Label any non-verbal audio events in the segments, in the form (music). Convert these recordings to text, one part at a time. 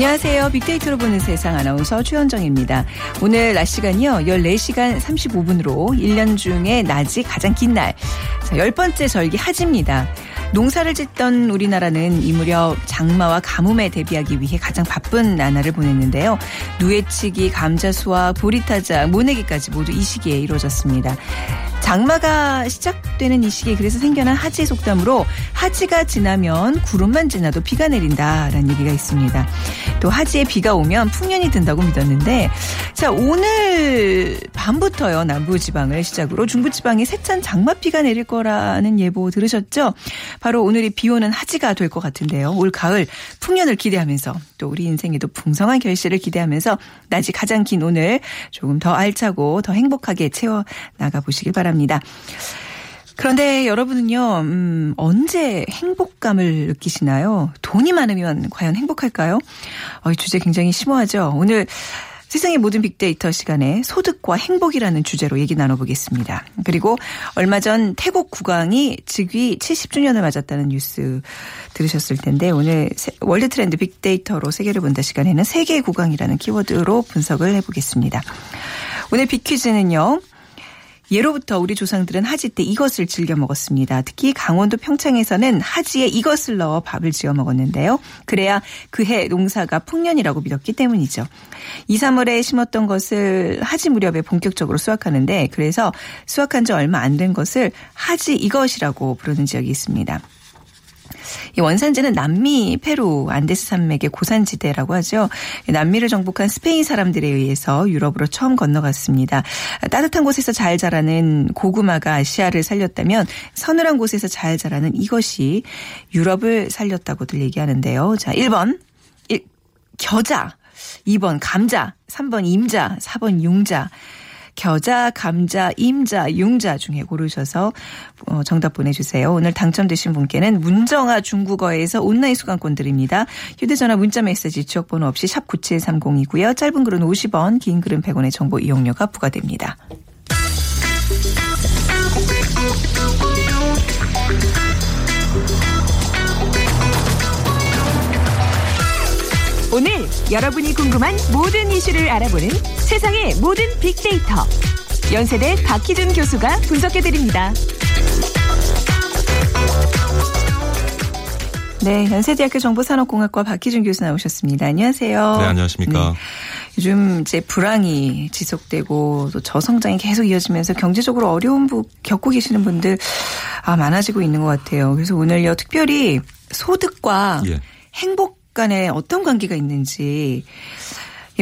안녕하세요. 빅데이터로 보는 세상 아나운서 최현정입니다. 오늘 낮 시간이요. 14시간 35분으로 1년 중에 낮이 가장 긴 날. 자, 열 번째 절기 하지입니다. 농사를 짓던 우리나라는 이 무렵 장마와 가뭄에 대비하기 위해 가장 바쁜 나날을 보냈는데요. 누에치기, 감자수와 보리타자, 모내기까지 모두 이 시기에 이루어졌습니다. 장마가 시작되는 이 시기에 그래서 생겨난 하지 속담으로 하지가 지나면 구름만 지나도 비가 내린다라는 얘기가 있습니다. 또 하지에 비가 오면 풍년이 든다고 믿었는데 자 오늘 밤부터요 남부지방을 시작으로 중부지방에 세찬 장마비가 내릴 거라는 예보 들으셨죠? 바로 오늘이 비 오는 하지가 될 것 같은데요. 올 가을 풍년을 기대하면서 또 우리 인생에도 풍성한 결실을 기대하면서 낮이 가장 긴 오늘 조금 더 알차고 더 행복하게 채워 나가 보시길 바랍니다. 그런데 여러분은요, 음, 언제 행복감을 느끼시나요? 돈이 많으면 과연 행복할까요? 어, 이 주제 굉장히 심오하죠? 오늘 세상의 모든 빅데이터 시간에 소득과 행복이라는 주제로 얘기 나눠보겠습니다. 그리고 얼마 전 태국 국왕이 즉위 70주년을 맞았다는 뉴스 들으셨을 텐데 오늘 월드 트렌드 빅데이터로 세계를 본다 시간에는 세계 국왕이라는 키워드로 분석을 해보겠습니다. 오늘 빅퀴즈는요. 예로부터 우리 조상들은 하지 때 이것을 즐겨 먹었습니다. 특히 강원도 평창에서는 하지에 이것을 넣어 밥을 지어 먹었는데요. 그래야 그해 농사가 풍년이라고 믿었기 때문이죠. 2, 3월에 심었던 것을 하지 무렵에 본격적으로 수확하는데 그래서 수확한 지 얼마 안 된 것을 하지 이것이라고 부르는 지역이 있습니다. 이 원산지는 남미, 페루, 안데스 산맥의 고산지대라고 하죠. 남미를 정복한 스페인 사람들에 의해서 유럽으로 처음 건너갔습니다. 따뜻한 곳에서 잘 자라는 고구마가 아시아를 살렸다면 서늘한 곳에서 잘 자라는 이것이 유럽을 살렸다고들 얘기하는데요. 자, 1번. 1, 겨자. 2번 감자. 3번 임자. 4번 융자. 겨자, 감자, 임자, 융자 중에 고르셔서 어, 정답 보내주세요. 오늘 당첨되신 분께는 문정아 중국어에서 온라인 수강권 드립니다. 휴대전화 문자메시지 지역번호 없이 샵 9730이고요. 짧은 글은 50원, 긴 글은 100원의 정보 이용료가 부과됩니다. 오늘 여러분이 궁금한 모든 이슈를 알아보는 세상의 모든 빅데이터. 연세대 박희준 교수가 분석해드립니다. 네, 연세대학교 정보산업공학과 박희준 교수 나오셨습니다. 안녕하세요. 네, 안녕하십니까. 네. 요즘 이제 불황이 지속되고 또 저성장이 계속 이어지면서 경제적으로 어려운 부 겪고 계시는 분들 아 많아지고 있는 것 같아요. 그래서 오늘요 특별히 소득과 예. 행복 간에 어떤 관계가 있는지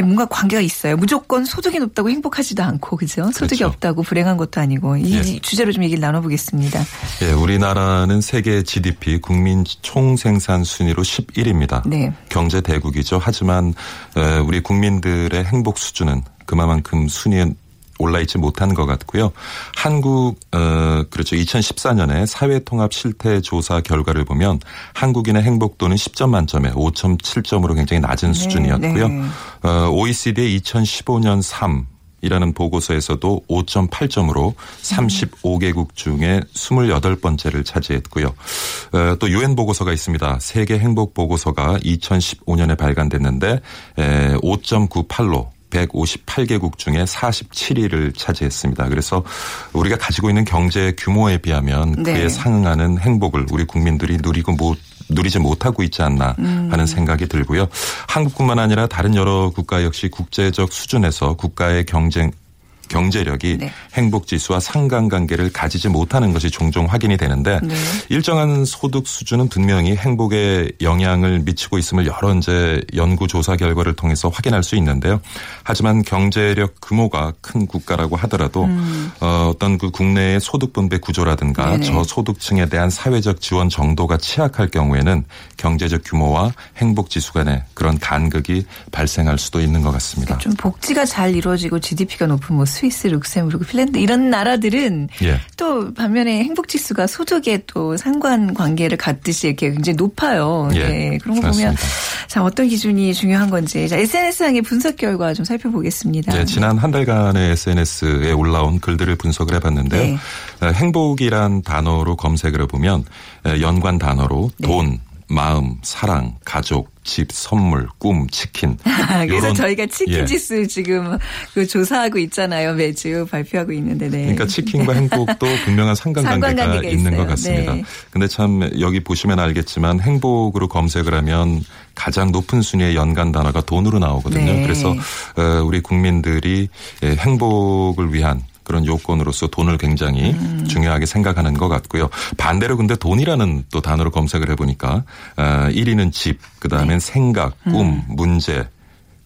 뭔가 관계가 있어요. 무조건 소득이 높다고 행복하지도 않고 그죠? 소득이 그렇죠. 없다고 불행한 것도 아니고 이 예. 주제로 좀 얘기를 나눠보겠습니다. 예, 우리나라는 세계 GDP 국민 총생산 순위로 11입니다. 네. 경제 대국이죠. 하지만 에, 우리 국민들의 행복 수준은 그만큼 순위에 올라있지 못한 것 같고요. 한국 어 그렇죠. 2014년에 사회통합 실태 조사 결과를 보면 한국인의 행복도는 10점 만점에 5.7점으로 굉장히 낮은 수준이었고요. 네. 어 OECD의 2015년 3 이라는 보고서에서도 5.8점으로 35개국 중에 28번째를 차지했고요. 어, 또 유엔 보고서가 있습니다. 세계 행복 보고서가 2015년에 발간됐는데 5.98로 158개국 중에 47위를 차지했습니다. 그래서 우리가 가지고 있는 경제 규모에 비하면 네. 그에 상응하는 행복을 우리 국민들이 누리고 못 누리지 못하고 있지 않나 하는 생각이 들고요. 한국뿐만 아니라 다른 여러 국가 역시 국제적 수준에서 국가의 경쟁 경제력이 네. 행복 지수와 상관관계를 가지지 못하는 것이 종종 확인이 되는데 네. 일정한 소득 수준은 분명히 행복에 영향을 미치고 있음을 여러 이제 연구 조사 결과를 통해서 확인할 수 있는데요. 하지만 경제력 규모가 큰 국가라고 하더라도 어, 어떤 그 국내의 소득 분배 구조라든가 음. 네네. 저소득층에 대한 사회적 지원 정도가 취약할 경우에는 경제적 규모와 행복 지수 간의 그런 간극이 발생할 수도 있는 것 같습니다. 좀 복지가 잘 이루어지고 GDP가 높은 뭐 스위스, 룩셈부르크, 핀란드 이런 나라들은 예. 또 반면에 행복 지수가 소득에 또 상관 관계를 갖듯이 이렇게 굉장히 높아요. 예, 네, 그런 거 보면 맞습니다. 자 어떤 기준이 중요한 건지 자, SNS상의 분석 결과 좀 살펴보겠습니다. 예, 지난 한 달간의 SNS에 올라온 글들을 분석을 해봤는데요. 네. 어, 행복이란 단어로 검색을 해보면 에, 연관 단어로 네. 돈, 마음, 사랑, 가족, 집, 선물, 꿈, 치킨. (laughs) 그래서 요런- 저희가 치킨 예. 지수 지금 그 조사하고 있잖아요. 매주 발표하고 있는데 네. 그러니까 치킨과 행복도 (laughs) 분명한 상관관계가 있는 것 있어요. 같습니다. 네. 근데 참 여기 보시면 알겠지만 행복으로 검색을 하면 가장 높은 순위의 연관 단어가 돈으로 나오거든요. 네. 그래서 어, 우리 국민들이 예, 행복을 위한 그런 요건으로서 돈을 굉장히 음. 중요하게 생각하는 것 같고요. 반대로 근데 돈이라는 또 단어로 검색을 해보니까 어, 1위는 집, 그 다음엔 생각, 꿈, 문제,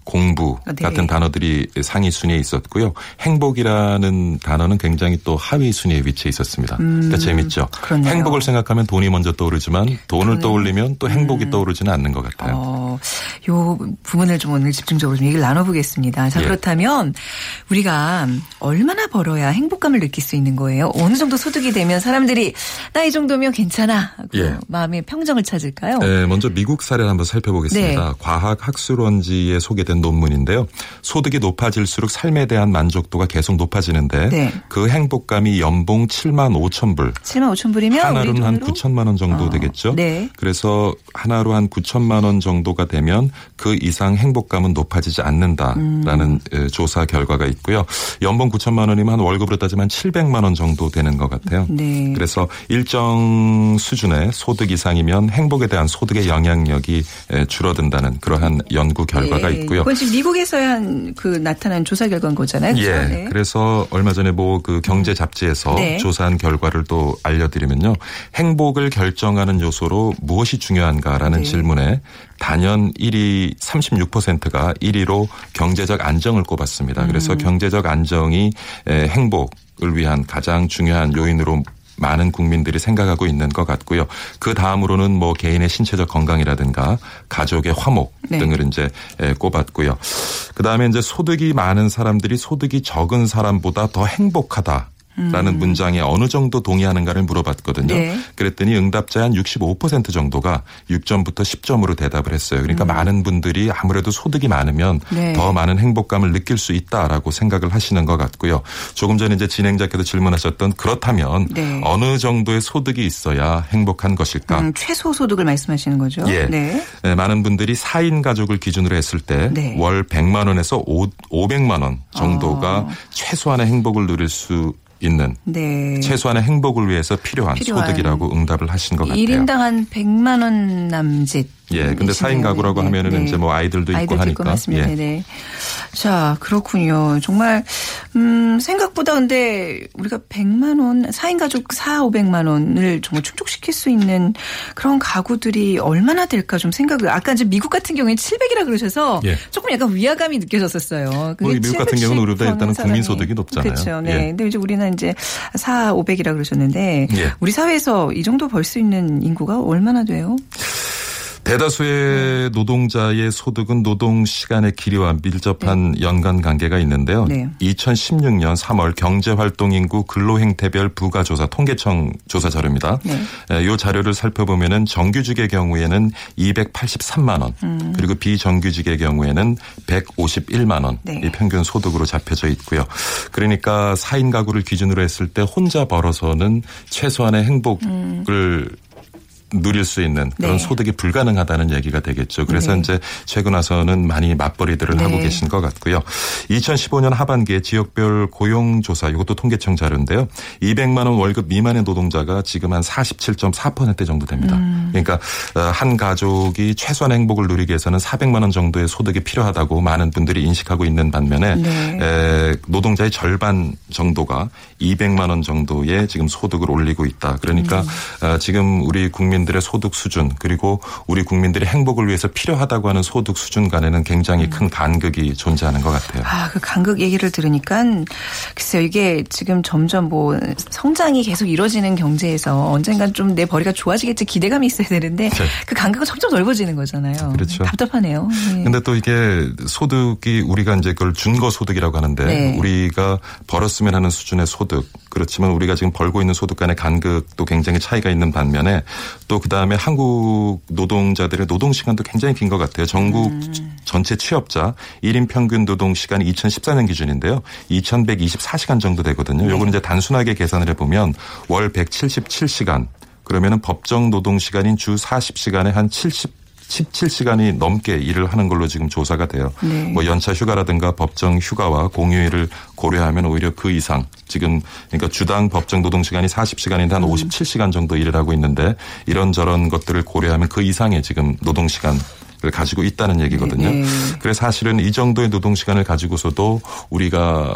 공부 네. 같은 단어들이 상위 순위에 있었고요. 행복이라는 단어는 굉장히 또 하위 순위에 위치해 있었습니다. 그러니까 재밌죠. 음, 그렇네요. 행복을 생각하면 돈이 먼저 떠오르지만 돈을 돈을- 떠올리면 또 행복이 떠오르지는 않는 것 같아요. 어, 요 부분을 좀 오늘 집중적으로 좀 얘기를 나눠보겠습니다. 자, 예. 그렇다면 우리가 얼마나 벌어야 행복감을 느낄 수 있는 거예요? 어느 정도 소득이 되면 사람들이 나 이 정도면 괜찮아. 하고 예. 마음의 평정을 찾을까요? 네, 먼저 미국 사례를 한번 살펴보겠습니다. 네. 과학 학술원지에 소개된 논문인데요. 소득이 높아질수록 삶에 대한 만족도가 계속 높아지는데 네. 그 행복감이 연봉 7만 5천 불 7만 5천 불이면 우리 하나로는 한 돈으로 9천만 원 정도 어, 되겠죠. 네. 그래서 하나로 한 9천만 원 정도가 되면 그 이상 행복감은 높아지지 않는다라는 에, 조사 결과가 있고요. 연봉 9천만 원이면 한 월급으로 따지면 700만 원 정도 되는 것 같아요. 네. 그래서 일정 수준의 소득 이상이면 행복에 대한 소득의 영향력이 에, 줄어든다는 그러한 연구 결과가 예, 있고요. 이건 지금 미국에서 한그 나타난 조사 결과인 거잖아요. 그렇죠? 예. 네. 그래서 얼마 전에 뭐 그 경제 잡지에서 네. 조사한 결과를 또 알려드리면요. 행복을 결정하는 요소로 무엇이 중요한가라는 네. 질문에 단연 1위 36%가 1위로 경제적 안정을 꼽았습니다. 음. 그래서 경제적 안정이 에, 행복 을 위한 가장 중요한 요인으로 많은 국민들이 생각하고 있는 것 같고요. 그 다음으로는 뭐 개인의 신체적 건강이라든가 가족의 화목 네. 등을 이제 에, 꼽았고요. 그 다음에 이제 소득이 많은 사람들이 소득이 적은 사람보다 더 행복하다. 라는 문장에 어느 정도 동의하는가를 물어봤거든요. 음. 네. 그랬더니 응답자의 한 65% 정도가 6점부터 10점으로 대답을 했어요. 그러니까 많은 분들이 아무래도 소득이 많으면 음. 네. 더 많은 행복감을 느낄 수 있다라고 생각을 하시는 것 같고요. 조금 전에 이제 진행자께서 질문하셨던 그렇다면 네. 어느 정도의 소득이 있어야 행복한 것일까? 음, 최소 소득을 말씀하시는 거죠. 예. 네. 네, 많은 분들이 4인 가족을 기준으로 했을 때 네. 월 100만 원에서 5, 500만 원 정도가 어. 최소한의 행복을 누릴 수 있는 네. 최소한의 행복을 위해서 필요한, 필요한 소득이라고 응답을 하신 것 같아요. 1인당 한 100만 원 남짓. 예, 근데 4인 가구라고 네, 하면은 네. 이제 뭐 아이들도 있고 아이들도 하니까. 맞습니다. 예. 네. 자, 그렇군요. 정말 음, 생각보다 근데 우리가 100만 원, 4인 가족 4, 500만 원을 정말 충족시킬 수 있는 그런 가구들이 얼마나 될까 좀 생각을 아까 이제 미국 같은 경우에 700이라 그러셔서 예. 조금 약간 위화감이 느껴졌었어요. 뭐 미국 같은 경우는 우리보다 일단은. 국민 소득이 높잖아요. 그렇죠. 네. 예. 근데 이제 우리는 이제 4, 500이라 그러셨는데 예. 우리 사회에서 이 정도 벌 수 있는 인구가 얼마나 돼요? 대다수의 노동자의 소득은 노동 시간의 길이와 밀접한 연관 관계가 있는데요. 네. 2016년 3월 경제활동인구 근로행태별 부가조사 통계청 조사 자료입니다. 네. 이 자료를 살펴보면은 정규직의 경우에는 283만 원, 음. 그리고 비정규직의 경우에는 151만 원, 네. 이 평균 소득으로 잡혀져 있고요. 그러니까 4인 가구를 기준으로 했을 때 혼자 벌어서는 최소한의 행복을 누릴 수 있는 그런 네. 소득이 불가능하다는 얘기가 되겠죠. 그래서 네. 이제 최근 와서는 많이 맞벌이들을 네. 하고 계신 것 같고요. 2015년 하반기에 지역별 고용조사 이것도 통계청 자료인데요. 200만 원 월급 미만의 노동자가 지금 한 47.4% 정도 됩니다. 음. 그러니까 어, 한 가족이 최소한의 행복을 누리기 위해서는 400만 원 정도의 소득이 필요하다고 많은 분들이 인식하고 있는 반면에 네. 에, 노동자의 절반 정도가 200만 원 정도의 지금 소득을 올리고 있다. 그러니까 음. 어, 지금 우리 국민 들의 소득 수준 그리고 우리 국민들의 행복을 위해서 필요하다고 하는 소득 수준 간에는 굉장히 큰 간극이 존재하는 것 같아요. 아, 그 간극 얘기를 들으니까 글쎄요, 이게 지금 점점 뭐 성장이 계속 이루어지는 경제에서 언젠간 좀 내 벌이가 좋아지겠지 기대감이 있어야 되는데 네. 그 간극은 점점 넓어지는 거잖아요. 그렇죠. 답답하네요. 네. 근데 또 이게 소득이 우리가 이제 그걸 준거 소득이라고 하는데 네. 우리가 벌었으면 하는 수준의 소득 그렇지만 우리가 지금 벌고 있는 소득 간의 간극도 굉장히 차이가 있는 반면에 또 그다음에 한국 노동자들의 노동 시간도 굉장히 긴 것 같아요. 전국 음. 전체 취업자 1인 평균 노동 시간이 2014년 기준인데요. 2124시간 정도 되거든요. 요거는 이제 단순하게 계산을 해 보면 월 177시간 그러면은 법정 노동 시간인 주 40시간에 한 70, 17시간이 넘게 일을 하는 걸로 지금 조사가 돼요. 네. 뭐 연차 휴가라든가 법정 휴가와 공휴일을 고려하면 오히려 그 이상 지금 그러니까 주당 법정 노동 시간이 40시간인데 한 57시간 정도 일을 하고 있는데 이런저런 것들을 고려하면 그 이상의 지금 노동 시간 을 가지고 있다는 얘기거든요. 네. 그래서 사실은 이 정도의 노동 시간을 가지고서도 우리가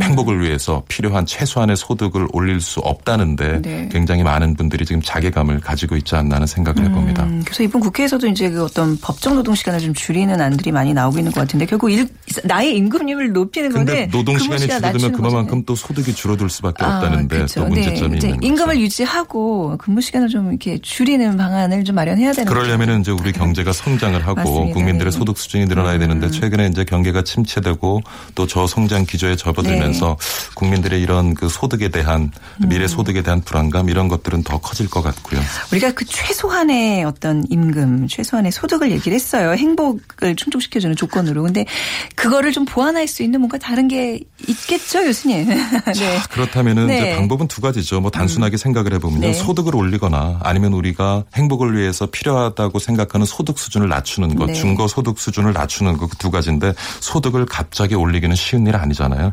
행복을 위해서 필요한 최소한의 소득을 올릴 수 없다는데 네. 굉장히 많은 분들이 지금 자괴감을 가지고 있지 않나 하는 생각을 해봅니다. 음, 그래서 이번 국회에서도 이제 그 어떤 법정 노동 시간을 좀 줄이는 안들이 많이 나오고 있는 것 같은데 결국 일, 나의 임금률을 높이는 건데 노동 근무 시간이 시간 줄어들면 그만큼. 또 소득이 줄어들 수밖에 아, 없다는데 그렇죠. 또 문제점이 네, 있는 임금을 거죠. 유지하고 근무 시간을 좀 이렇게 줄이는 방안을 좀 마련해야 되는 그러려면 이제 우리 경제가 성장을 하고 맞습니다. 국민들의 네. 소득 수준이 늘어나야 되는데 최근에 이제 경계가 침체되고 또 저성장 기조에 접어들면서 네. 국민들의 이런 그 소득에 대한 음. 미래 소득에 대한 불안감 이런 것들은 더 커질 것 같고요. 우리가 그 최소한의 어떤 임금, 최소한의 소득을 얘기를 했어요. 행복을 충족시켜주는 조건으로. 근데 그거를 좀 보완할 수 있는 뭔가 다른 게 있겠죠, 교수님. (laughs) 네. 그렇다면은 네. 이제 방법은 두 가지죠. 뭐 단순하게 생각을 해보면 네. 소득을 올리거나 아니면 우리가 행복을 위해서 필요하다고 생각하는 소득 수준을 낮추는 것, 네. 중거 소득 수준을 낮추는 것 그 두 가지인데 소득을 갑자기 올리기는 쉬운 일 아니잖아요.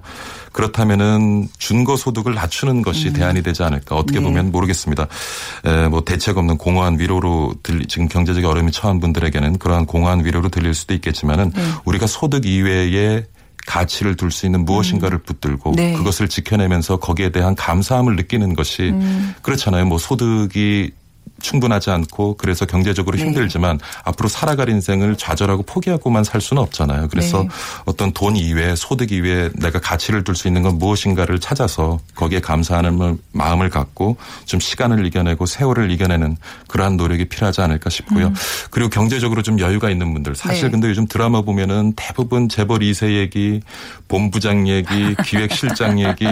그렇다면은 준거 소득을 낮추는 것이 대안이 되지 않을까. 어떻게 네. 보면 모르겠습니다. 에, 뭐 대책 없는 공허한 위로로 들리, 지금 경제적 어려움이 처한 분들에게는 그러한 공허한 위로로 들릴 수도 있겠지만은 네. 우리가 소득 이외에 가치를 둘 수 있는 무엇인가를 붙들고 네. 그것을 지켜내면서 거기에 대한 감사함을 느끼는 것이 음. 그렇잖아요. 뭐 소득이 충분하지 않고 그래서 경제적으로 네. 힘들지만 앞으로 살아갈 인생을 좌절하고 포기하고만 살 수는 없잖아요. 그래서 네. 어떤 돈 이외에 소득 이외에 내가 가치를 둘 수 있는 건 무엇인가를 찾아서 거기에 감사하는 마음을 갖고 좀 시간을 이겨내고 세월을 이겨내는 그러한 노력이 필요하지 않을까 싶고요. 그리고 경제적으로 좀 여유가 있는 분들 사실 음. 네. 근데 요즘 드라마 보면은 대부분 재벌 2세 얘기, 본부장 얘기, (laughs) 기획실장 얘기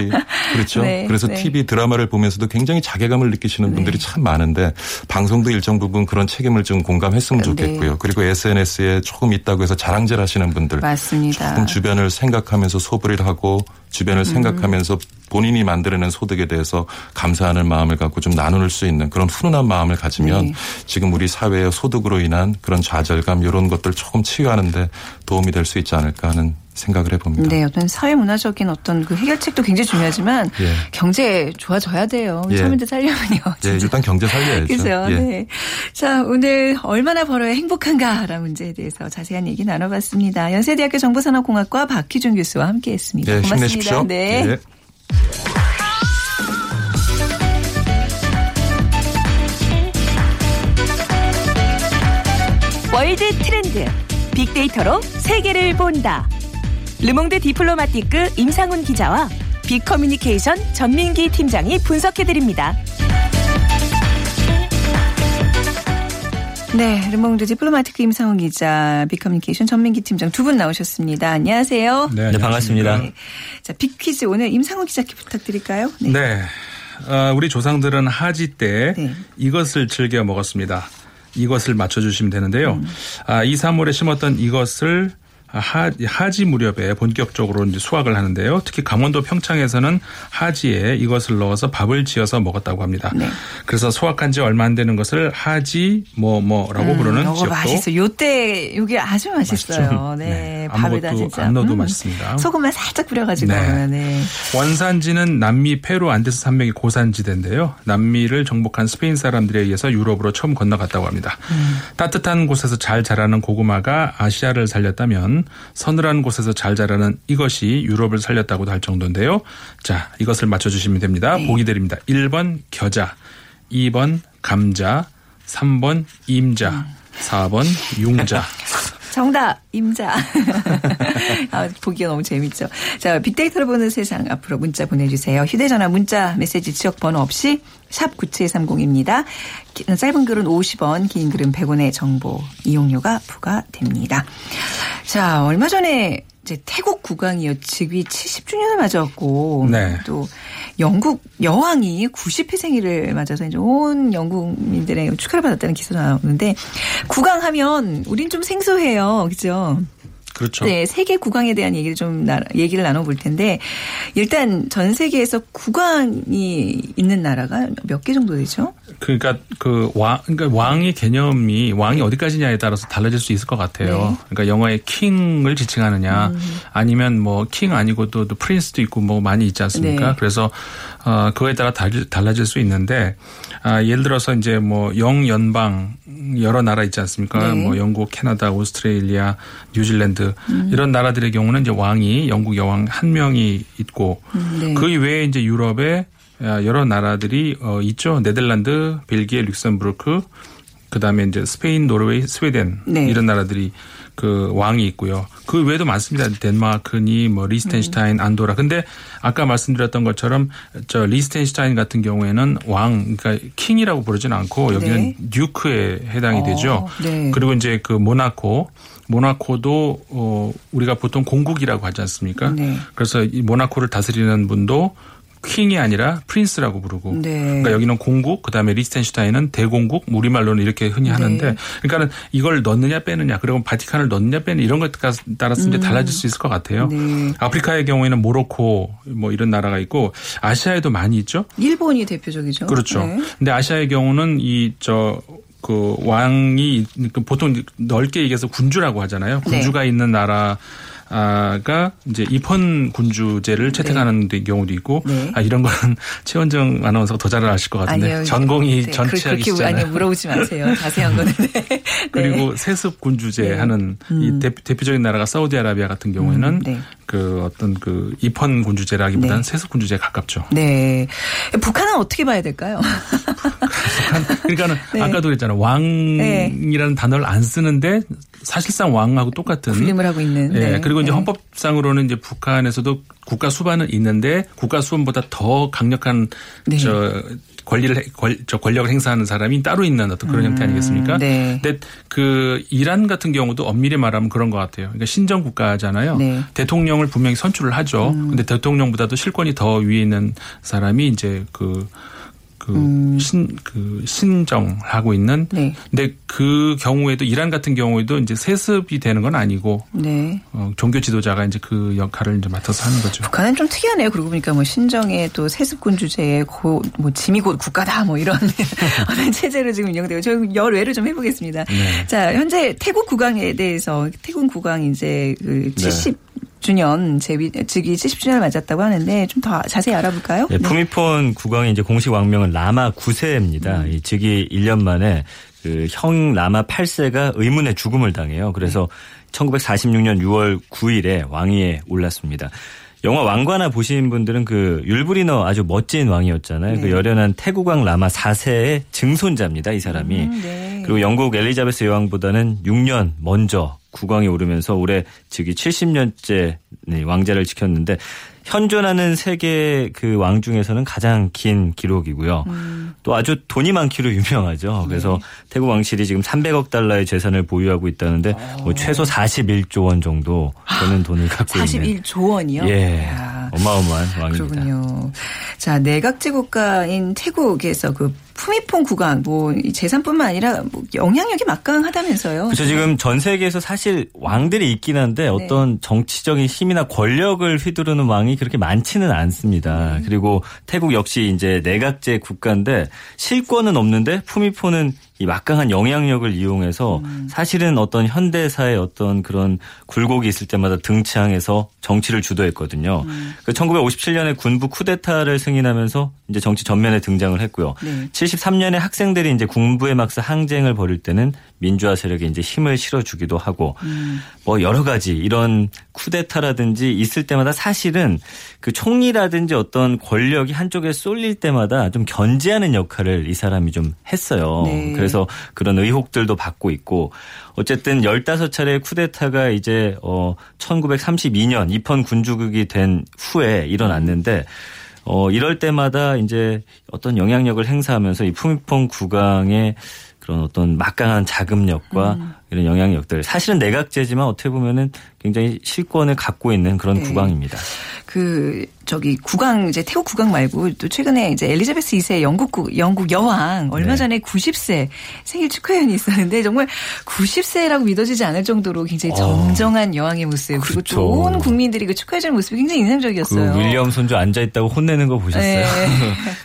그렇죠. 네, 그래서 네. TV 드라마를 보면서도 굉장히 자괴감을 느끼시는 분들이 참 많은데 방송도 일정 부분 그런 책임을 좀 공감했으면 네. 좋겠고요. 그리고 SNS에 조금 있다고 해서 자랑질 하시는 분들 맞습니다. 조금 주변을 생각하면서 소불이를 하고 주변을 생각하면서 본인이 만들어낸 소득에 대해서 감사하는 마음을 갖고 좀 나눌 수 있는 그런 훈훈한 마음을 가지면 네. 지금 우리 사회의 소득으로 인한 그런 좌절감 이런 것들 조금 치유하는데 도움이 될 수 있지 않을까 하는 생각을 해봅니다. 네, 어떤 사회 문화적인 어떤 그 해결책도 굉장히 중요하지만 예. 경제 좋아져야 돼요. 예. 서민들 살려면요. 예. 일단 경제 살려야죠. 그죠. 예. 네. 자, 오늘 얼마나 벌어야 행복한가라는 문제에 대해서 자세한 얘기 나눠봤습니다. 연세대학교 정보산업공학과 박희준 교수와 함께했습니다. 예, 고맙습니다. 힘내십시오. 네. 예. 월드 트렌드 빅데이터로 세계를 본다. 르몽드 디플로마티크 임상훈 기자와 빅커뮤니케이션 전민기 팀장이 분석해드립니다. 네, 르몽드 디플로마티크 임상훈 기자, 빅커뮤니케이션 전민기 팀장 두 분 나오셨습니다. 안녕하세요. 네, 네, 반갑습니다. 네. 자, 빅퀴즈 오늘 임상훈 기자께 부탁드릴까요? 네. 어, 우리 조상들은 하지 때 네. 이것을 즐겨 먹었습니다. 이것을 맞춰주시면 되는데요. 음. 아, 이 3월에 심었던 이것을 하, 하지 무렵에 본격적으로 이제 수확을 하는데요. 특히 강원도 평창에서는 하지에 이것을 넣어서 밥을 지어서 먹었다고 합니다. 네. 그래서 수확한 지 얼마 안 되는 것을 하지 뭐 뭐라고 부르는 이거 지역도 맛있어요. 요때 요게 아주 맛있어요. 네. 네. 밥에다 아무것도 진짜 안 넣어도 음. 맛있습니다. 소금만 살짝 뿌려 가지고. 네. 네. 원산지는 남미 페루 안데스 산맥의 고산지대인데요. 남미를 정복한 스페인 사람들에 의해서 유럽으로 처음 건너갔다고 합니다. 따뜻한 곳에서 잘 자라는 고구마가 아시아를 살렸다면 서늘한 곳에서 잘 자라는 이것이 유럽을 살렸다고도 할 정도인데요. 자, 이것을 맞춰주시면 됩니다. 보기 드립니다. 1번 겨자, 2번 감자, 3번 임자, 4번 융자. (laughs) 정답 임자. (laughs) 아, 보기가 너무 재밌죠. 자, 빅데이터를 보는 세상 앞으로 문자 보내주세요. 휴대전화 문자 메시지 지역 번호 없이 샵 9730입니다. 짧은 글은 50원, 긴 글은 100원의 정보 이용료가 부과됩니다. 자, 얼마 전에 이제 태국 국왕이요 즉위 70주년을 맞았고 네. 또 영국 여왕이 90회 생일을 맞아서 이제 온 영국민들의 축하를 받았다는 기사도 나오는데 국왕 하면 우린 좀 생소해요, 그죠? 그렇죠. 네, 세계 국왕에 대한 얘기를 좀 나, 얘기를 나눠볼 텐데 일단 전 세계에서 국왕이 있는 나라가 몇 개 정도 되죠? 그러니까 그 왕, 그러니까 왕의 개념이 왕이 어디까지냐에 따라서 달라질 수 있을 것 같아요. 네. 그러니까 영어의 킹을 지칭하느냐, 아니면 뭐 킹 아니고도 또 프린스도 있고 뭐 많이 있지 않습니까? 네. 그래서 어 그거에 따라 달, 달라질 수 있는데 아 예를 들어서 이제 뭐 영 연방 여러 나라 있지 않습니까? 네. 뭐 영국, 캐나다, 오스트레일리아, 뉴질랜드 이런 나라들의 경우는 이제 왕이 영국 여왕 한 명이 있고 네. 그 이외에 이제 유럽에 아, 여러 나라들이 어 있죠. 네덜란드, 벨기에, 룩셈부르크, 그다음에 이제 스페인, 노르웨이, 스웨덴 네. 이런 나라들이 그 왕이 있고요. 그 외에도 많습니다. 덴마크니 뭐 리스텐슈타인, 안도라. 근데 아까 말씀드렸던 것처럼 저 리스텐슈타인 같은 경우에는 왕 그러니까 king이라고 부르진 않고 여기는 네. duke에 해당이 어, 되죠. 네. 그리고 이제 그 모나코 모나코도 어 우리가 보통 공국이라고 하지 않습니까? 네. 그래서 이 모나코를 다스리는 분도 킹이 아니라 프린스라고 부르고 네. 그러니까 여기는 공국 그다음에 리스텐슈타인은 대공국 뭐 우리말로는 이렇게 흔히 하는데 네. 그러니까는 이걸 넣느냐 빼느냐 그리고 바티칸을 넣느냐 빼느냐 이런 것 따라서 이제 달라질 수 있을 것 같아요. 네. 아프리카의 경우에는 모로코 뭐 이런 나라가 있고 아시아에도 많이 있죠. 일본이 대표적이죠. 그렇죠. 네. 근데 아시아의 경우는 이저 그 왕이 그 보통 넓게 얘기해서 군주라고 하잖아요. 네. 군주가 있는 나라. 아가 이제 입헌 군주제를 채택하는 데 경우도 있고 네. 아 이런 거는 (laughs) 최원정 아나운서가 더 잘 아실 것 같은데 아니요. 전공이 네, 전치학이시잖아요. 그렇게 아니요 물어보지 마세요. (laughs) 자세한 거는. 네. 그리고 세습 군주제 네. 하는 이 대, 대표 적인 나라가 사우디아라비아 같은 경우에는 음, 네. 그 어떤 그 입헌 군주제라기보다는 네. 세습 군주제에 가깝죠. 네. 북한은 어떻게 봐야 될까요? 그러니까는 (laughs) 네. 아까도 그랬잖아요. 왕이라는 단어를 안 쓰는데 사실상 왕하고 똑같은 군림을 하고 있는. 예. 네. 그리고 이제 네. 헌법상으로는 이제 북한에서도 국가 수반은 있는데 국가 수반보다 더 강력한 네. 저 권리를 해- 권, 저 권력을 행사하는 사람이 따로 있는 어떤 그런 형태 아니겠습니까? 네. 근데 그 이란 같은 경우도 엄밀히 말하면 그런 것 같아요. 그러니까 신정 국가잖아요. 네. 음. 대통령을 분명히 선출을 하죠. 근데 대통령보다도 실권이 더 위에 있는 사람이 이제 그 그, 신, 그, 신정하고 있는. 음. 네. 근데 그 경우에도 이란 같은 경우에도 이제 세습이 되는 건 아니고, 네. 어, 종교 지도자가 이제 그 역할을 이제 맡아서 하는 거죠. 북한은 좀 특이하네요. 그러고 보니까 뭐 신정에 또 세습군 주제에 고, 뭐 짐이 곧 국가다 뭐 이런 (laughs) 어떤 체제로 지금 운영되고 저 열외를 좀 해보겠습니다. 네. 자 현재 태국 국왕에 대해서 태국 국왕 이제 그 70. 주년 제위 즉위 70주년을 맞았다고 하는데 좀 더 자세히 알아볼까요? 예, 푸미폰 국왕의 이제 공식 왕명은 라마 9세입니다. 음. 이 즉위 1년 만에 그 형 라마 8세가 의문의 죽음을 당해요. 그래서 1946년 6월 9일에 왕위에 올랐습니다. 영화 왕관화 보신 분들은 그 율브리너 아주 멋진 왕이었잖아요. 그 열연한 태국왕 라마 4세의 증손자입니다. 이 사람이. 음, 네. 그리고 영국 엘리자베스 여왕보다는 6년 먼저 국왕에 오르면서 올해 즉위 70년째 네, 왕자를 지켰는데 현존하는 세계 그 왕 중에서는 가장 긴 기록이고요. 또 아주 돈이 많기로 (laughs) 유명하죠. 그래서 태국 왕실이 지금 300억 달러의 재산을 보유하고 있다는데 뭐 최소 41조 원 정도 되는 돈을 갖고 있는 41조 원이요? 예 이야. 어마어마한 왕입니다. 그렇군요. 자, 내각제 국가인 태국에서 그 푸미폰 국왕 뭐이 재산뿐만 아니라 뭐 영향력이 막강하다면서요. 그렇죠. 지금 전 세계에서 사실 왕들이 있긴 한데 어떤 정치적인 힘이나 권력을 휘두르는 왕이 그렇게 많지는 않습니다. 그리고 태국 역시 이제 내각제 국가인데 실권은 없는데 푸미포는 이 막강한 영향력을 이용해서 사실은 어떤 현대사의 어떤 그런 굴곡이 있을 때마다 등창해서 정치를 주도했거든요. 그 1957년에 군부 쿠데타를 승인하면서 이제 정치 전면에 등장을 했고요. 네. 73년에 학생들이 이제 군부에 막서 항쟁을 벌일 때는 민주화 세력에 이제 힘을 실어주기도 하고 뭐 여러 가지 이런 쿠데타라든지 있을 때마다 사실은 그 총리라든지 어떤 권력이 한쪽에 쏠릴 때마다 좀 견제하는 역할을 이 사람이 좀 했어요. 네. 그래서 그런 의혹들도 받고 있고 어쨌든 15차례 쿠데타가 이제 어 1932년 입헌 군주국이 된 후에 일어났는데 어 이럴 때마다 이제 어떤 영향력을 행사하면서 이 푸미퐁 국왕의 그런 어떤 막강한 자금력과 이런 영향력들. 사실은 내각제지만 어떻게 보면은 굉장히 실권을 갖고 있는 그런 네. 국왕입니다. 그 저기 국왕 이제 태국 국왕 말고 또 최근에 이제 엘리자베스 2세 영국 국- 영국 여왕 얼마 네. 전에 90세 생일 축하연이 있었는데 정말 90세라고 믿어지지 않을 정도로 굉장히 정정한 여왕의 모습 그리고 아. 그렇죠. 또온 국민들이 그 축하해주는 모습이 굉장히 그 인상적이었어요. 윌리엄 손주 앉아 있다고 혼내는 거 보셨어요? 네.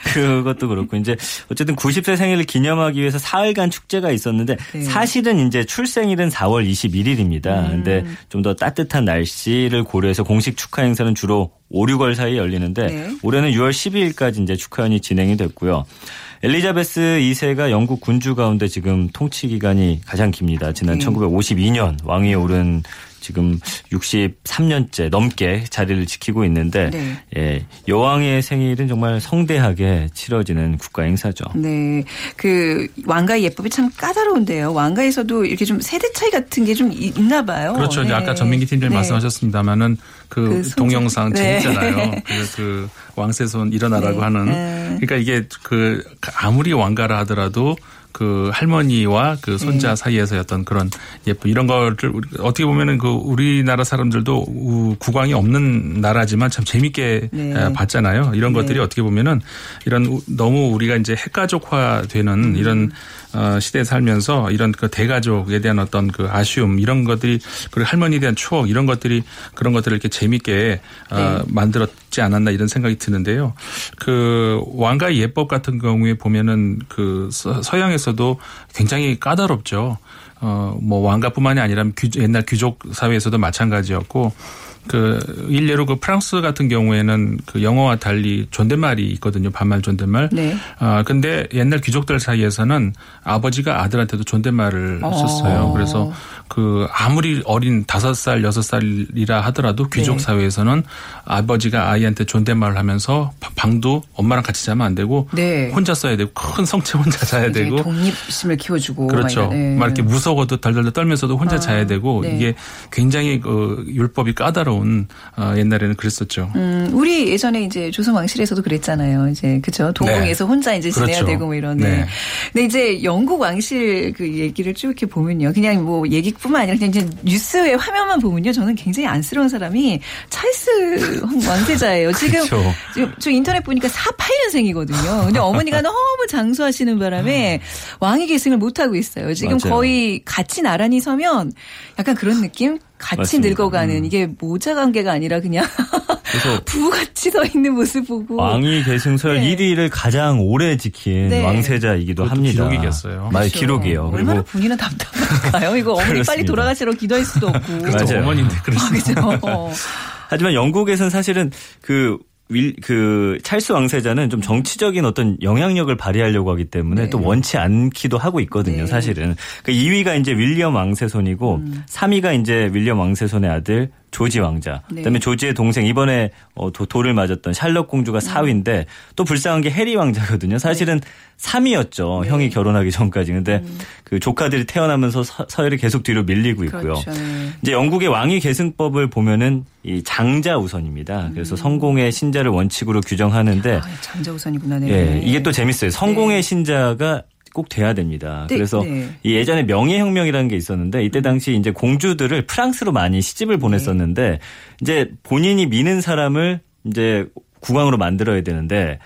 (laughs) 그것도 그렇고 이제 어쨌든 90세 생일을 기념하기 위해서 사흘간 축제가 있었는데 네. 사실은 이제 출생일은 4월 21일입니다. 음. 근데 좀 더 따뜻 한 날씨를 고려해서 공식 축하 행사는 주로 5, 6월 사이에 열리는데 네. 올해는 6월 12일까지 이제 축하연이 진행이 됐고요. 엘리자베스 2세가 영국 군주 가운데 지금 통치 기간이 가장 깁니다. 지난 네. 1952년 왕위에 오른 지금 63년째 넘게 자리를 지키고 있는데 네. 예, 여왕의 생일은 정말 성대하게 치러지는 국가 행사죠. 네. 그 왕가의 예법이 참 까다로운데요. 왕가에서도 이렇게 좀 세대 차이 같은 게 좀 있나 봐요. 그렇죠. 네. 아까 전민기 팀장님 네. 말씀하셨습니다만은 그, 그 동영상 네. 재밌잖아요. (laughs) 그, 그 왕세손 일어나라고 네. 하는. 네. 그러니까 이게 그 아무리 왕가라 하더라도 그 할머니와 그 손자 네. 사이에서 어떤 그런 예쁜 이런 거를 어떻게 보면은 그 우리나라 사람들도 우- 국왕이 없는 나라지만 참 재밌게 네. 에, 봤잖아요. 이런 네. 것들이 어떻게 보면은 이런 우- 너무 우리가 이제 핵가족화 되는 음. 이런 어, 시대에 살면서 이런 그 대가족에 대한 어떤 그 아쉬움 이런 것들이 그리고 할머니에 대한 추억 이런 것들이 그런 것들을 이렇게 재밌게 어, 네. 만들었지 않았나 이런 생각이 드는데요. 그 왕가의 예법 같은 경우에 보면은 그 서- 서양에서도 굉장히 까다롭죠. 어, 뭐 왕가뿐만이 아니라 규- 옛날 귀족 사회에서도 마찬가지였고 그 일례로 그 프랑스 같은 경우에는 그 영어와 달리 존댓말이 있거든요. 반말 존댓말. 네. 아 근데 옛날 귀족들 사이에서는 아버지가 아들한테도 존댓말을 어. 썼어요. 그래서 그 아무리 어린 다섯 살 여섯 살이라 하더라도 귀족 네. 사회에서는 아버지가 아이한테 존댓말을 하면서 바- 방도 엄마랑 같이 자면 안 되고 네. 혼자 써야 되고 큰 성체 혼자 자야 되고 독립심을 키워주고. 그렇죠. 막, 네. 막 이렇게 무서워도 덜덜덜 떨면서도 혼자 아, 자야 되고 네. 이게 굉장히 그 율법이 까다로운 어, 옛날에는 그랬었죠. 음, 우리 예전에 이제 조선 왕실에서도 그랬잖아요. 이제 그죠 도궁에서 혼자 이제 지내야 그렇죠. 되고 뭐 이런. 네. 네. 근데 이제 영국 왕실 그 얘기를 쭉 이렇게 보면요, 그냥 뭐 얘기 뿐만 아니라 이제 뉴스의 화면만 보면요, 저는 굉장히 안쓰러운 사람이 찰스 왕세자예요. (laughs) 지금 그렇죠. 지금 저 인터넷 보니까 48년생이거든요. 근데 (laughs) 어머니가 너무 장수하시는 바람에 왕위 계승을 못 하고 있어요. 지금 맞아요. 거의 같이 나란히 서면 약간 그런 느낌. 같이 맞습니다. 늙어가는 이게 모자 관계가 아니라 그냥 그래서 부같이 서 있는 모습 보고 왕위 계승설 네. 1위를 가장 오래 지킨 네. 왕세자이기도 합니다. 기록이겠어요. 맞아요. 그렇죠. 기록이에요. 얼마나 본인은 답답할까요? 이거 어머니 빨리 그렇습니다. 돌아가시라고 기도할 수도 없고. (laughs) 그렇죠. 어머니인데 그랬어요. 그죠. (laughs) 하지만 영국에서는 사실은 그 윌, 그 찰스 왕세자는 좀 정치적인 어떤 영향력을 발휘하려고 하기 때문에 네. 또 원치 않기도 하고 있거든요, 네. 음. 사실은. 그 2위가 이제 윌리엄 왕세손이고 3위가 이제 윌리엄 왕세손의 아들 조지 왕자. 네. 그다음에 조지의 동생 이번에 어, 도, 돌을 맞았던 샬럿 공주가 음. 4위인데 또 불쌍한 게 해리 왕자거든요. 사실은 네. 3위였죠. 형이 결혼하기 전까지. 근데 그 조카들이 태어나면서 서, 서열이 계속 뒤로 밀리고 있고요. 음. 그렇죠. 네. 이제 영국의 왕위 계승법을 보면은 이 장자 우선입니다. 그래서 성공의 신자를 원칙으로 규정하는데 음. 아, 장자 우선이구나. 네. 예, 이게 또 재밌어요. 성공의 신자가 꼭 돼야 됩니다. 네, 그래서 네. 이 예전에 명예혁명이라는 게 있었는데 이때 당시 이제 공주들을 프랑스로 많이 시집을 보냈었는데 이제 본인이 미는 사람을 이제 국왕으로 만들어야 되는데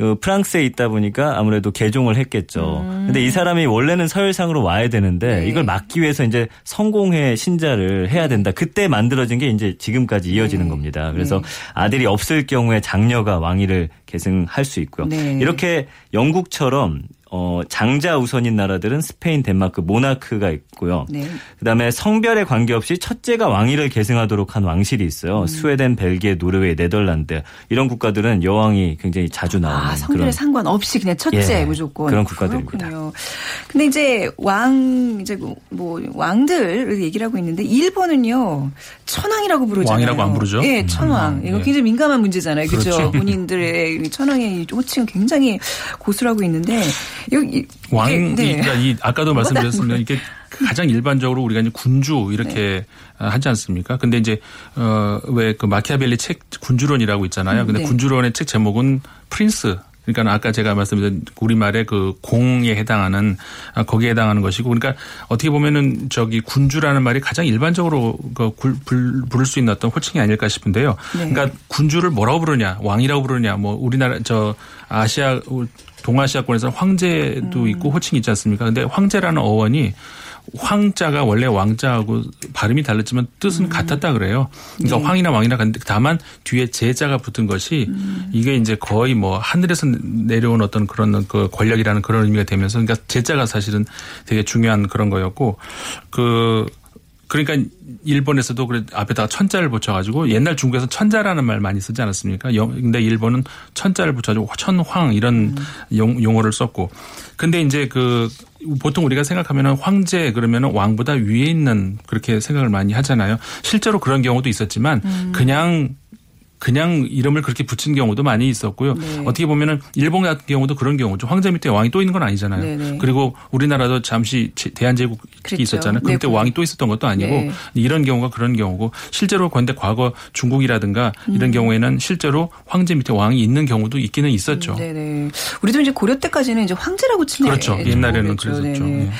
그 프랑스에 있다 보니까 아무래도 개종을 했겠죠. 근데 이 사람이 원래는 서열상으로 와야 되는데 네. 이걸 막기 위해서 이제 성공회 신자를 해야 된다. 그때 만들어진 게 이제 지금까지 이어지는 네. 겁니다. 그래서 아들이 없을 경우에 장녀가 왕위를 계승할 수 있고요. 네. 이렇게 영국처럼 어, 장자 우선인 나라들은 스페인, 덴마크, 모나크가 있고요. 네. 그다음에 성별에 관계없이 첫째가 왕위를 계승하도록 한 왕실이 음. 있어요. 스웨덴, 벨기에, 노르웨이, 네덜란드 이런 국가들은 여왕이 굉장히 자주 나오는 아, 성별에 그런 상관없이 그냥 첫째 예, 무조건 그런 국가들입니다. 그렇군요. 근데 이제 왕 이제 뭐 왕들 얘기를 하고 있는데 일본은요 천왕이라고 부르잖아요. 왕이라고 안 부르죠? 예, 천왕. 음, 이거 예. 굉장히 민감한 문제잖아요. 그렇죠. 그렇죠. 본인들의 천왕의 호칭은 굉장히 고수라고 있는데 왕, 네. 그러니까 이 아까도 말씀드렸습니다. 이게 가장 일반적으로 우리가 이제 군주 네. 이렇게 하지 않습니까? 근데 이제 어왜 그 마키아벨리 책 군주론이라고 있잖아요. 근데 네. 군주론의 책 제목은 프린스. 그러니까 아까 제가 말씀드린 우리말의 그 공에 해당하는 아, 거기에 해당하는 것이고 그러니까 어떻게 보면은 저기 군주라는 말이 가장 일반적으로 그 굴- 불- 부를 수 있는 어떤 호칭이 아닐까 싶은데요. 네. 그러니까 군주를 뭐라고 부르냐, 왕이라고 부르냐, 뭐 우리나라 저 아시아 동아시아권에서는 황제도 있고 호칭이 있지 않습니까? 근데 황제라는 어원이 황자가 원래 왕자하고 발음이 다르지만 뜻은 같았다 그래요. 그러니까 황이나 왕이나 같은데 다만 뒤에 제자가 붙은 것이 이게 이제 거의 뭐 하늘에서 내려온 어떤 그런 그 권력이라는 그런 의미가 되면서 그러니까 제자가 사실은 되게 중요한 그런 거였고 그 그러니까 일본에서도 그래 앞에다가 천자를 붙여가지고 옛날 중국에서 천자라는 말 많이 쓰지 않았습니까? 영- 근데 일본은 천자를 붙여가지고 천황 이런 용, 용어를 썼고 근데 이제 그 보통 우리가 생각하면은 황제 그러면은 왕보다 위에 있는 그렇게 생각을 많이 하잖아요. 실제로 그런 경우도 있었지만 그냥 그냥 이름을 그렇게 붙인 경우도 많이 있었고요. 네. 어떻게 보면은 일본 같은 경우도 그런 경우죠. 황제 밑에 왕이 또 있는 건 아니잖아요. 네네. 그리고 우리나라도 잠시 제- 대한제국이 그랬죠. 있었잖아요. 네, 그때 그- 왕이 또 있었던 것도 아니고 네. 이런 경우가 그런 경우고 실제로 그런데 과거 중국이라든가 음. 이런 경우에는 실제로 황제 밑에 왕이 있는 경우도 있기는 있었죠. 네네. 우리도 이제 고려 때까지는 이제 황제라고 치는 그렇죠. 게 옛날에는 그랬죠. 그랬었죠. 네네. 예.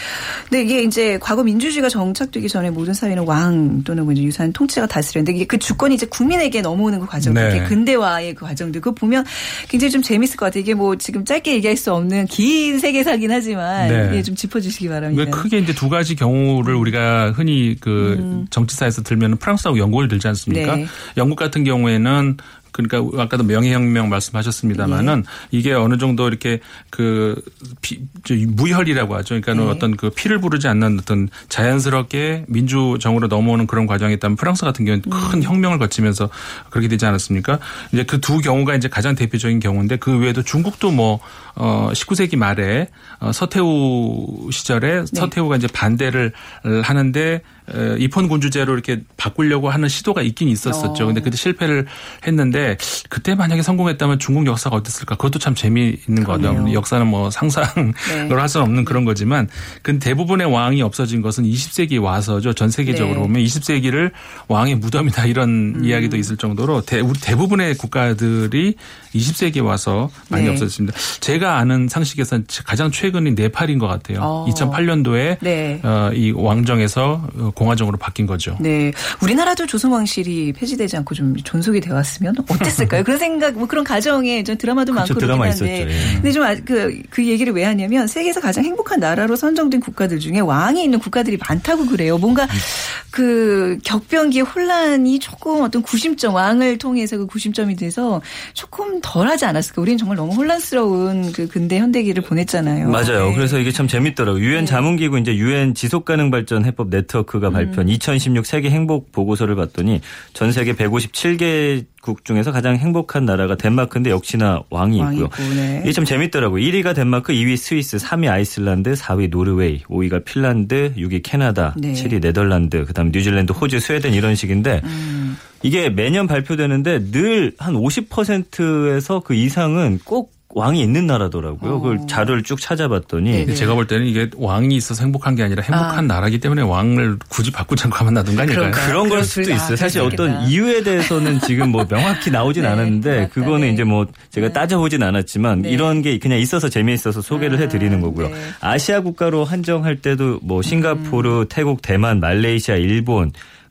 근데 이게 이제 과거 민주주의가 정착되기 전에 모든 사회는 왕 또는 뭐 이제 유사한 통치자가 다스렸는데 이게 그 주권이 이제 국민에게 넘어오는 그 과정, 네. 이게 근대화의 그 과정들 그거 보면 굉장히 좀 재밌을 것 같아요. 이게 뭐 지금 짧게 얘기할 수 없는 긴 세계사긴 하지만 네. 예, 좀 짚어주시기 바랍니다. 왜 크게 이제 두 가지 경우를 우리가 흔히 그 정치사에서 들면 프랑스하고 영국을 들지 않습니까? 음. 네. 영국 같은 경우에는 그러니까 아까도 명예혁명 말씀하셨습니다마는 예. 이게 어느 정도 이렇게 그 피, 저 무혈이라고 하죠. 그러니까 는 네. 어떤 그 피를 부르지 않는 어떤 자연스럽게 민주정으로 넘어오는 그런 과정이 있다면 프랑스 같은 경우는 음. 큰 혁명을 거치면서 그렇게 되지 않았습니까? 이제 그 두 경우가 이제 가장 대표적인 경우인데 그 외에도 중국도 뭐 어, 19세기 말에 어, 서태후 시절에 네. 서태후가 이제 반대를 하는데 어, 입헌군주제로 이렇게 바꾸려고 하는 시도가 있긴 있었었죠. 어. 근데 그때 실패를 했는데 그때 만약에 성공했다면 중국 역사가 어땠을까? 그것도 참 재미있는 거죠. 역사는 뭐 상상을 네. 할 수는 없는 그런 거지만 근데 대부분의 왕이 없어진 것은 20세기 와서죠. 전 세계적으로 네. 보면 20세기를 왕의 무덤이다 이런 음. 이야기도 있을 정도로 대, 우리 대부분의 국가들이 20세기에 와서 많이 네. 없어졌습니다. 제가 아는 상식에서는 가장 최근이 네팔인 것 같아요. 어. 2008년도에 네. 어, 이 왕정에서 어, 공화정으로 바뀐 거죠. 네. 우리나라도 조선왕실이 폐지되지 않고 좀 존속이 되어 왔으면 어땠을까요? 그런 생각, 뭐 그런 가정에 전 드라마도 그렇죠. 많고 드라마 한데. 있었죠. 예. 근데 좀 그, 그 얘기를 왜 하냐면 세계에서 가장 행복한 나라로 선정된 국가들 중에 왕이 있는 국가들이 많다고 그래요. 뭔가 그 격변기의 혼란이 조금 어떤 구심점, 왕을 통해서 그 구심점이 돼서 조금 덜 하지 않았을까. 우리는 정말 너무 혼란스러운 그 근대 현대기를 보냈잖아요. 맞아요. 네. 그래서 이게 참 재밌더라고요. 유엔 자문기구 이제 유엔 지속가능발전 해법 네트워크 가 발표한 2016 세계 행복 보고서를 봤더니 전 세계 157개국 중에서 가장 행복한 나라가 덴마크인데 역시나 왕이 왕이 있고요. 있고, 네. 이게 참 재밌더라고요. 1위가 덴마크, 2위 스위스, 3위 아이슬란드, 4위 노르웨이, 5위가 핀란드, 6위 캐나다, 네. 7위 네덜란드, 그다음 뉴질랜드, 호주, 스웨덴 이런 식인데 음. 이게 매년 발표되는데 늘 한 50%에서 그 이상은 꼭 왕이 있는 나라더라고요. 어. 그걸 자료를 쭉 찾아봤더니 네네. 제가 볼 때는 이게 왕이 있어서 행복한 게 아니라 행복한 아. 나라기 때문에 왕을 굳이 바꾸지 않고 하면 놔둔 거 아닐까요? 그런가요? 그런 걸 수도 줄- 아, 있어요. 사실 수 어떤. 이유에 대해서는 지금 뭐 명확히 나오진 (laughs) 네, 않았는데 맞다, 그거는 네. 이제 뭐 제가 따져보진 않았지만 네. 이런 게 그냥 있어서 재미있어서 소개를 아, 해드리는 거고요. 네. 아시아 국가로 한정할 때도 뭐 싱가포르, 음. 태국, 대만, 말레이시아, 일본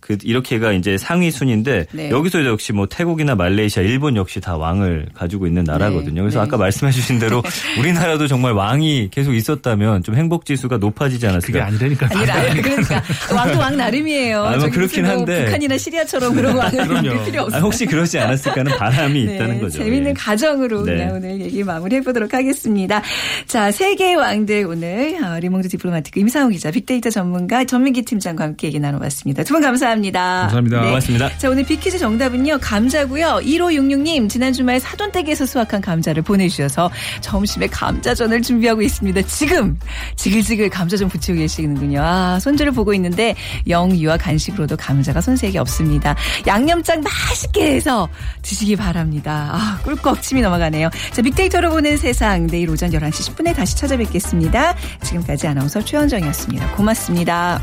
그 이렇게가 이제 상위 순인데 네. 여기서 역시 뭐 태국이나 말레이시아, 일본 역시 다 왕을 가지고 있는 나라거든요. 그래서 네. 아까 말씀해주신 대로 (laughs) 우리나라도 정말 왕이 계속 있었다면 좀 행복 지수가 높아지지 않았을까? 그게 아니라니까. 아니라 그러니까 왕도 왕 나름이에요. 아, 뭐 그렇긴 뭐 한데. 북한이나 시리아처럼 그런. (laughs) 만들 필요 없어요. 아, 혹시 그러지 않았을까는 바람이 네, 있다는 거죠. 재밌는 예. 가정으로 네. 그냥 오늘 얘기 마무리해 보도록 하겠습니다. 자, 세계의 왕들 오늘 어, 르몽드 디플로마티크 임상훈 기자, 빅데이터 전문가 전민기 팀장과 함께 얘기 나눠봤습니다. 두 분 감사합니다. 감사합니다. 고맙습니다. 자, 오늘 빅퀴즈 정답은요. 감자고요. 1566님 지난 주말 사돈댁에서 수확한 감자를 보내주셔서 점심에 감자전을 준비하고 있습니다. 지금 지글지글 감자전 부치고 계시는군요. 아, 손주를 보고 있는데 영유아 간식으로도 감자가 손색이 없습니다. 양념장 맛있게 해서 드시기 바랍니다. 아, 꿀꺽 침이 넘어가네요. 자, 빅데이터로 보는 세상 내일 오전 11시 10분에 다시 찾아뵙겠습니다. 지금까지 아나운서 최원정이었습니다. 고맙습니다.